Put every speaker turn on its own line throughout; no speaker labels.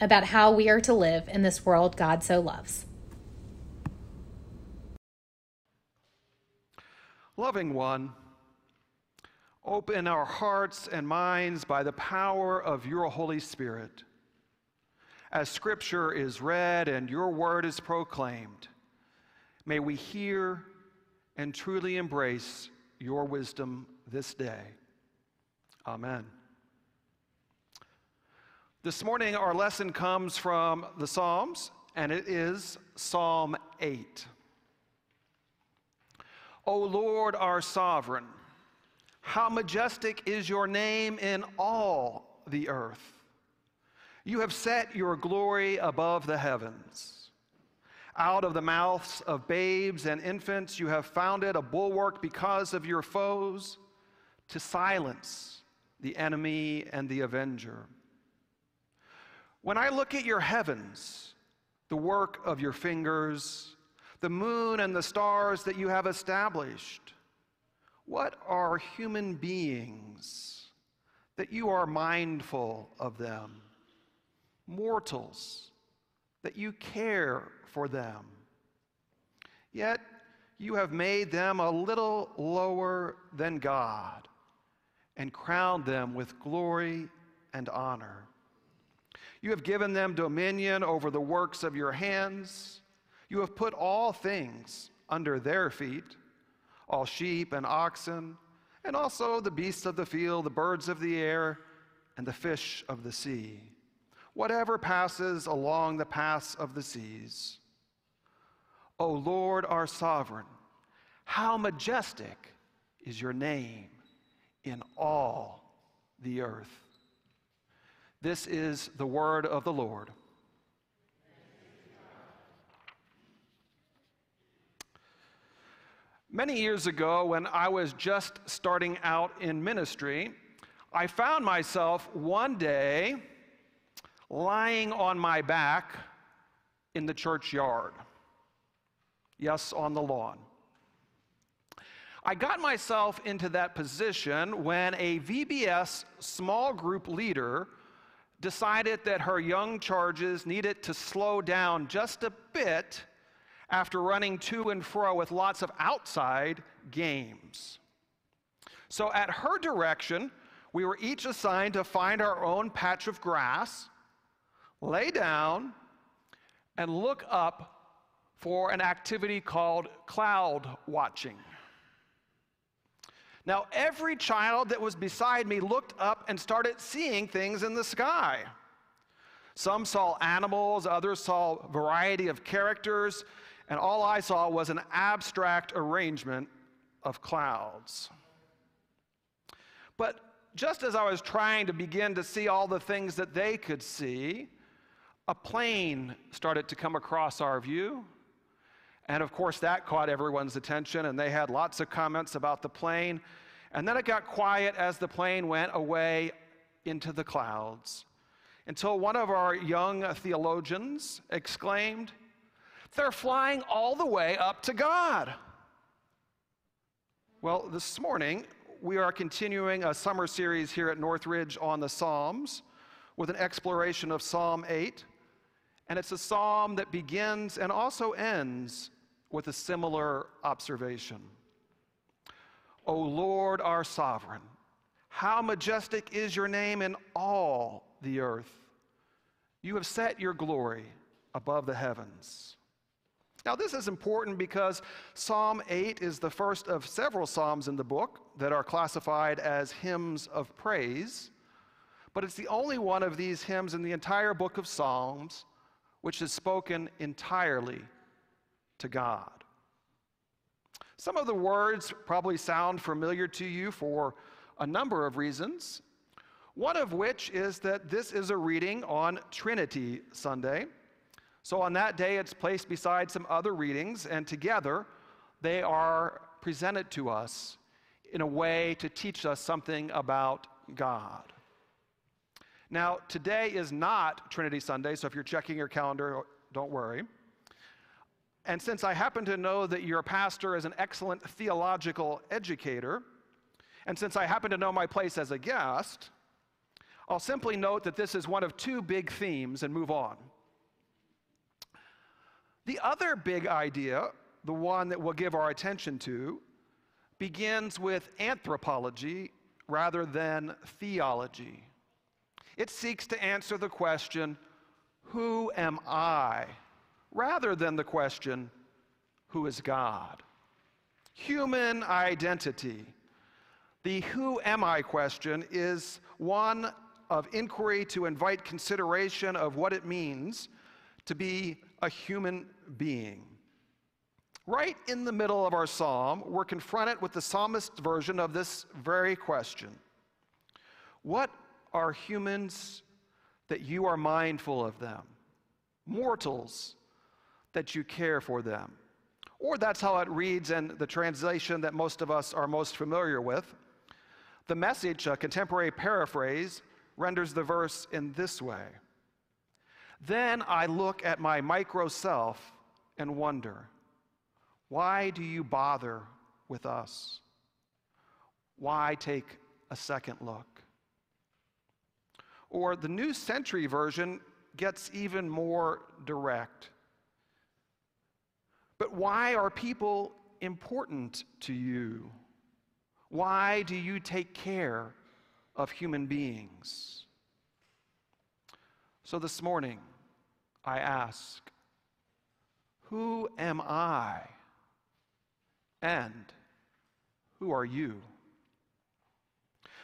about how we are to live in this world God so loves.
Loving one, open our hearts and minds by the power of your Holy Spirit. As Scripture is read and your word is proclaimed, may we hear and truly embrace your wisdom this day. Amen. This morning, our lesson comes from the Psalms, and it is Psalm 8. O Lord, our sovereign, how majestic is your name in all the earth. You have set your glory above the heavens. Out of the mouths of babes and infants, you have founded a bulwark because of your foes to silence the enemy and the avenger. When I look at your heavens, the work of your fingers, the moon and the stars that you have established. What are human beings that you are mindful of them? Mortals, that you care for them. Yet you have made them a little lower than God and crowned them with glory and honor. You have given them dominion over the works of your hands. You have put all things under their feet, all sheep and oxen, and also the beasts of the field, the birds of the air, and the fish of the sea, whatever passes along the paths of the seas. O Lord, our sovereign, how majestic is your name in all the earth. This is the word of the Lord. Many years ago, when I was just starting out in ministry, I found myself one day lying on my back in the churchyard. Yes, on the lawn. I got myself into that position when a VBS small group leader decided that her young charges needed to slow down just a bit after running to and fro with lots of outside games. So, at her direction, we were each assigned to find our own patch of grass, lay down, and look up for an activity called cloud watching. Now, every child that was beside me looked up and started seeing things in the sky. Some saw animals, others saw a variety of characters, and all I saw was an abstract arrangement of clouds. But just as I was trying to begin to see all the things that they could see, a plane started to come across our view. And of course, that caught everyone's attention, and they had lots of comments about the plane. And then it got quiet as the plane went away into the clouds until one of our young theologians exclaimed, they're flying all the way up to God. Well, this morning, we are continuing a summer series here at Northridge on the Psalms with an exploration of Psalm 8. And it's a psalm that begins and also ends with a similar observation. O Lord, our sovereign, how majestic is your name in all the earth. You have set your glory above the heavens. Now, this is important because Psalm 8 is the first of several Psalms in the book that are classified as hymns of praise, but it's the only one of these hymns in the entire book of Psalms which is spoken entirely to God. Some of the words probably sound familiar to you for a number of reasons. One of which is that this is a reading on Trinity Sunday. So on that day, it's placed beside some other readings, and together they are presented to us in a way to teach us something about God. Now, today is not Trinity Sunday, so if you're checking your calendar, don't worry. And since I happen to know that your pastor is an excellent theological educator, and since I happen to know my place as a guest, I'll simply note that this is one of two big themes and move on. The other big idea, the one that we'll give our attention to, begins with anthropology rather than theology. It seeks to answer the question, Who am I? Rather than the question, Who is God? Human identity. The who am I question is one of inquiry to invite consideration of what it means to be a human being. Right in the middle of our psalm, we're confronted with the psalmist's version of this very question What are humans that you are mindful of them? Mortals that you care for them? Or that's how it reads in the translation that most of us are most familiar with. The message, a contemporary paraphrase, renders the verse in this way Then I look at my micro self and wonder, why do you bother with us? Why take a second look? Or the New Century Version gets even more direct. But why are people important to you? Why do you take care of human beings? So this morning, I ask, Who am I? And who are you?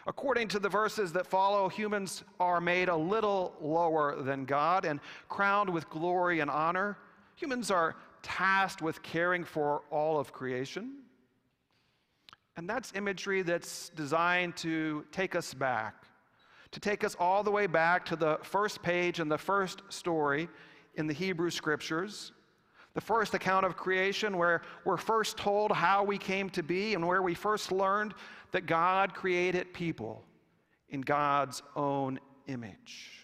According to the verses that follow, humans are made a little lower than God and crowned with glory and honor. Humans are tasked with caring for all of creation. And that's imagery that's designed to take us back, to take us all the way back to the first page and the first story in the Hebrew scriptures. The first account of creation, where we're first told how we came to be and where we first learned that God created people in God's own image.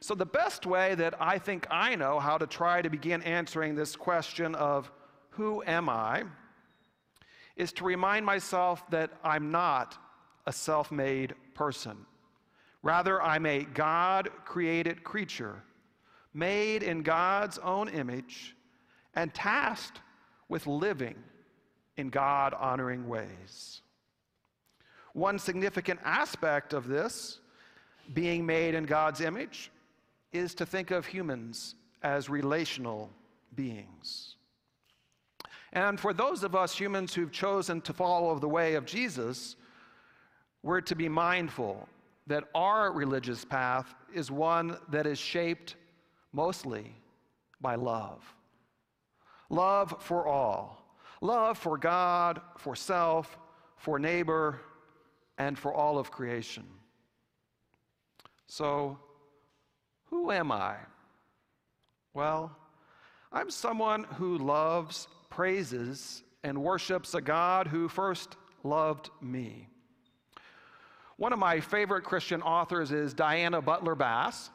So, the best way that I think I know how to try to begin answering this question of who am I is to remind myself that I'm not a self made person. Rather, I'm a God created creature, made in God's own image, and tasked with living in God honoring ways. One significant aspect of this, being made in God's image, is to think of humans as relational beings. And for those of us humans who've chosen to follow the way of Jesus, we're to be mindful that our religious path is one that is shaped mostly by love. Love for all love for God, for self, for neighbor, and for all of creation. So, who am I? Well, I'm someone who loves, praises, and worships a God who first loved me. One of my favorite Christian authors is Diana Butler Bass,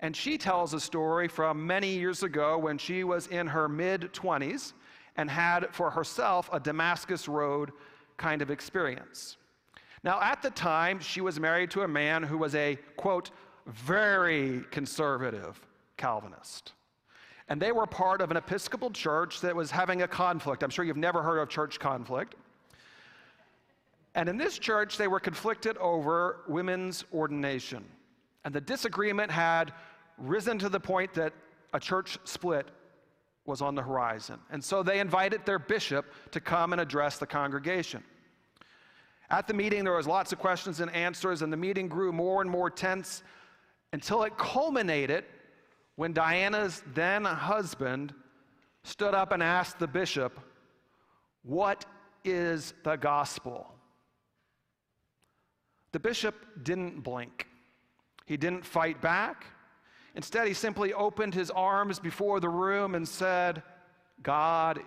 and she tells a story from many years ago when she was in her mid 20s and had for herself a Damascus Road kind of experience. Now, at the time, she was married to a man who was a, quote, very conservative Calvinist. And they were part of an Episcopal church that was having a conflict. I'm sure you've never heard of church conflict. And in this church, they were conflicted over women's ordination. And the disagreement had risen to the point that a church split was on the horizon. And so they invited their bishop to come and address the congregation. At the meeting, there was lots of questions and answers, and the meeting grew more and more tense until it culminated when Diana's then husband stood up and asked the bishop, What is the gospel? The bishop didn't blink, he didn't fight back. Instead, he simply opened his arms before the room and said, God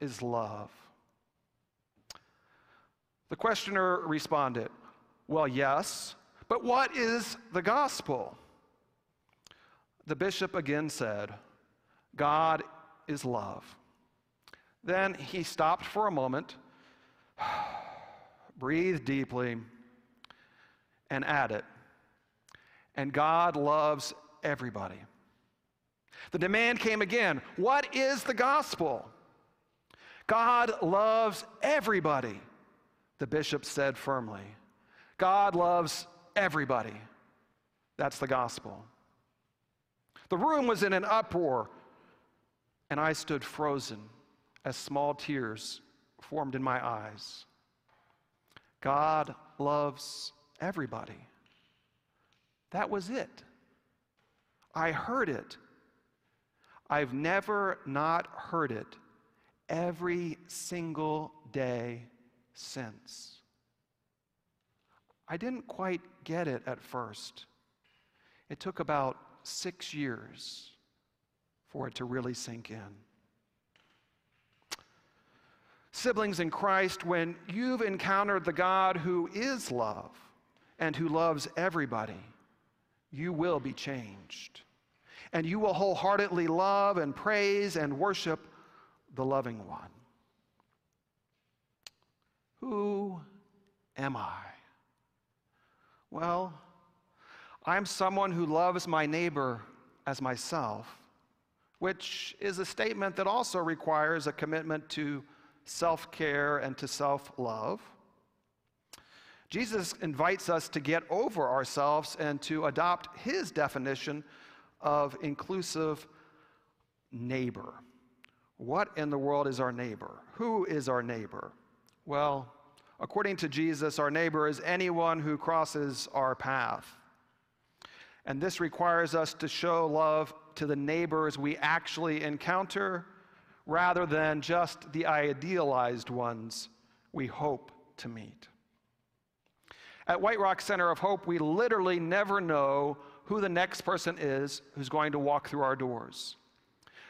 is love. The questioner responded, Well, yes, but what is the gospel? The bishop again said, God is love. Then he stopped for a moment, breathed deeply, and added, And God loves everybody. The demand came again What is the gospel? God loves everybody, the bishop said firmly. God loves everybody. That's the gospel. The room was in an uproar, and I stood frozen as small tears formed in my eyes. God loves everybody. That was it. I heard it. I've never not heard it every single day since. I didn't quite get it at first. It took about six years for it to really sink in. Siblings in Christ, when you've encountered the God who is love and who loves everybody, you will be changed. And you will wholeheartedly love and praise and worship the loving one. Who am I? Well, I'm someone who loves my neighbor as myself, which is a statement that also requires a commitment to self care and to self love. Jesus invites us to get over ourselves and to adopt his definition of inclusive neighbor. What in the world is our neighbor? Who is our neighbor? Well, according to Jesus, our neighbor is anyone who crosses our path. And this requires us to show love to the neighbors we actually encounter rather than just the idealized ones we hope to meet. At White Rock Center of Hope, we literally never know who the next person is who's going to walk through our doors.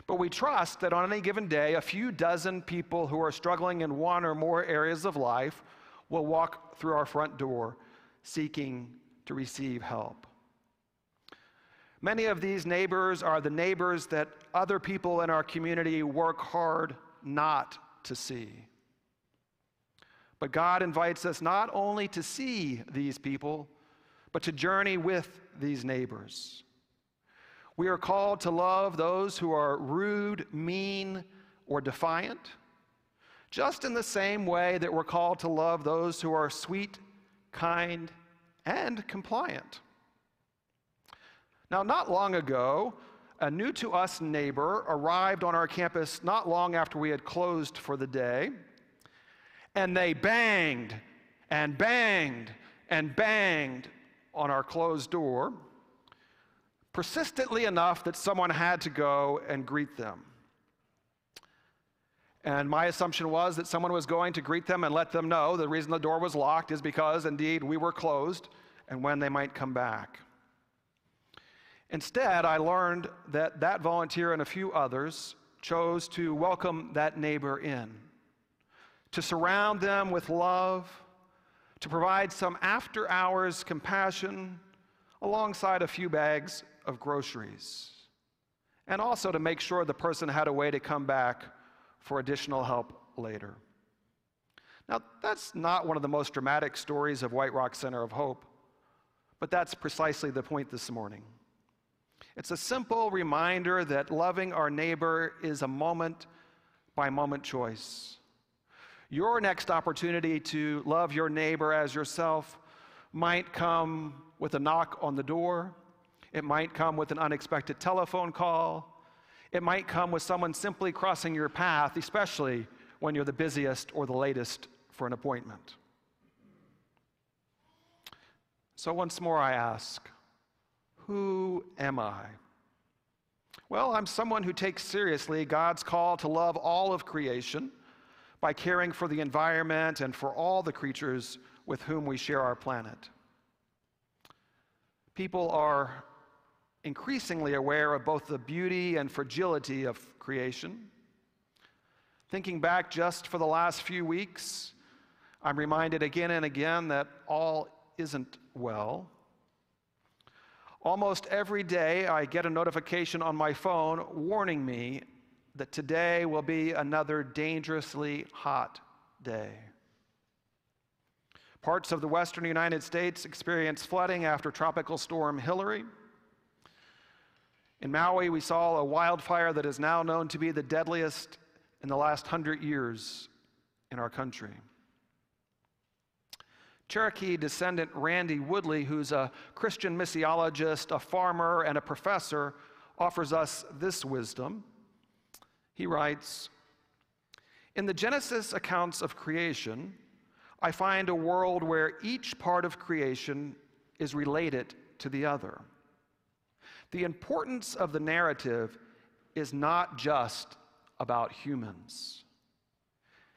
But we trust that on any given day, a few dozen people who are struggling in one or more areas of life will walk through our front door seeking to receive help. Many of these neighbors are the neighbors that other people in our community work hard not to see. But God invites us not only to see these people, but to journey with these neighbors. We are called to love those who are rude, mean, or defiant, just in the same way that we're called to love those who are sweet, kind, and compliant. Now, not long ago, a new to us neighbor arrived on our campus not long after we had closed for the day and they banged and banged and banged on our closed door, persistently enough that someone had to go and greet them. And my assumption was that someone was going to greet them and let them know the reason the door was locked is because indeed we were closed and when they might come back. Instead, I learned that that volunteer and a few others chose to welcome that neighbor in to surround them with love, to provide some after hours compassion alongside a few bags of groceries, and also to make sure the person had a way to come back for additional help later. Now, that's not one of the most dramatic stories of White Rock Center of Hope, but that's precisely the point this morning. It's a simple reminder that loving our neighbor is a moment by moment choice. Your next opportunity to love your neighbor as yourself might come with a knock on the door. It might come with an unexpected telephone call. It might come with someone simply crossing your path, especially when you're the busiest or the latest for an appointment. So, once more, I ask Who am I? Well, I'm someone who takes seriously God's call to love all of creation by caring for the environment and for all the creatures with whom we share our planet. People are increasingly aware of both the beauty and fragility of creation. Thinking back just for the last few weeks, I'm reminded again and again that all isn't well. Almost every day, I get a notification on my phone warning me that today will be another dangerously hot day. Parts of the western United States experienced flooding after Tropical Storm Hilary. In Maui, we saw a wildfire that is now known to be the deadliest in the last hundred years in our country. Cherokee descendant Randy Woodley, who's a Christian missiologist, a farmer, and a professor, offers us this wisdom. He writes In the Genesis accounts of creation, I find a world where each part of creation is related to the other. The importance of the narrative is not just about humans,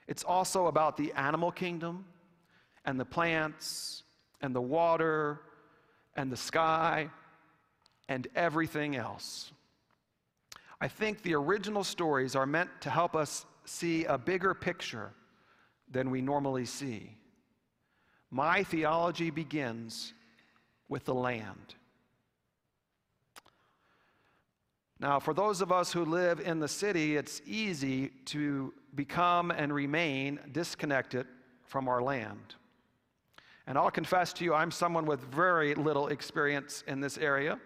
it's also about the animal kingdom and the plants and the water and the sky and everything else. I think the original stories are meant to help us see a bigger picture than we normally see. My theology begins with the land. Now, for those of us who live in the city, it's easy to become and remain disconnected from our land. And I'll confess to you, I'm someone with very little experience in this area,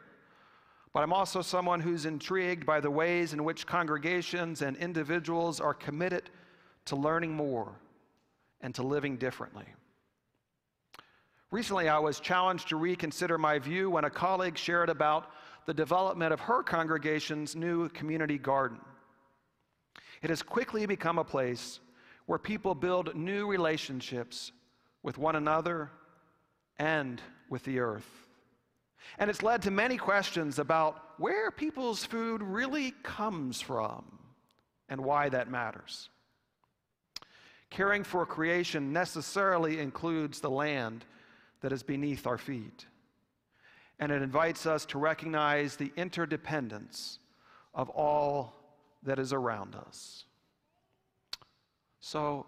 but I'm also someone who's intrigued by the ways in which congregations and individuals are committed to learning more and to living differently. Recently, I was challenged to reconsider my view when a colleague shared about the development of her congregation's new community garden. It has quickly become a place where people build new relationships with one another and with the earth. And it's led to many questions about where people's food really comes from and why that matters. Caring for creation necessarily includes the land that is beneath our feet. And it invites us to recognize the interdependence of all that is around us. So,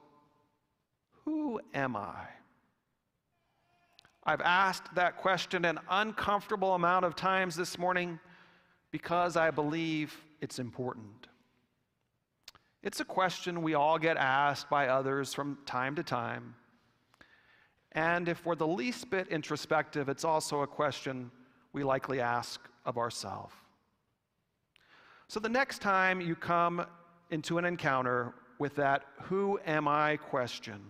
who am I? I've asked that question an uncomfortable amount of times this morning because I believe it's important. It's a question we all get asked by others from time to time. And if we're the least bit introspective, it's also a question we likely ask of ourselves. So the next time you come into an encounter with that who am I question,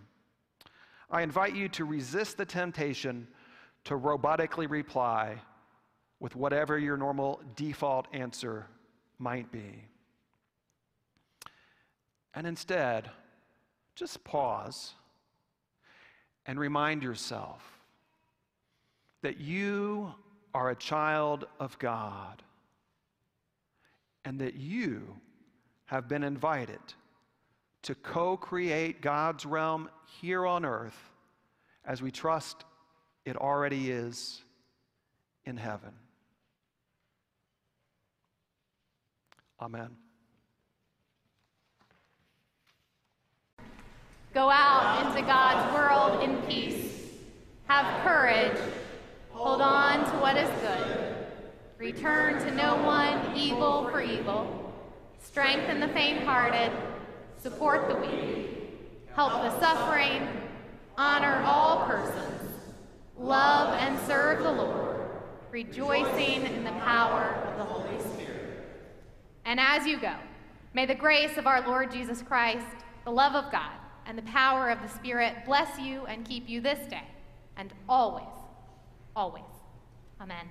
I invite you to resist the temptation to robotically reply with whatever your normal default answer might be. And instead, just pause and remind yourself that you are a child of God and that you have been invited to co create God's realm here on earth as we trust it already is in heaven. Amen.
Go out into God's world in peace. Have courage. Hold on to what is good. Return to no one evil for evil. Strengthen the faint hearted support the weak, help the suffering, honor all persons, love and serve the Lord, rejoicing in the power of the Holy Spirit. And as you go, may the grace of our Lord Jesus Christ, the love of God, and the power of the Spirit bless you and keep you this day and always, always. Amen.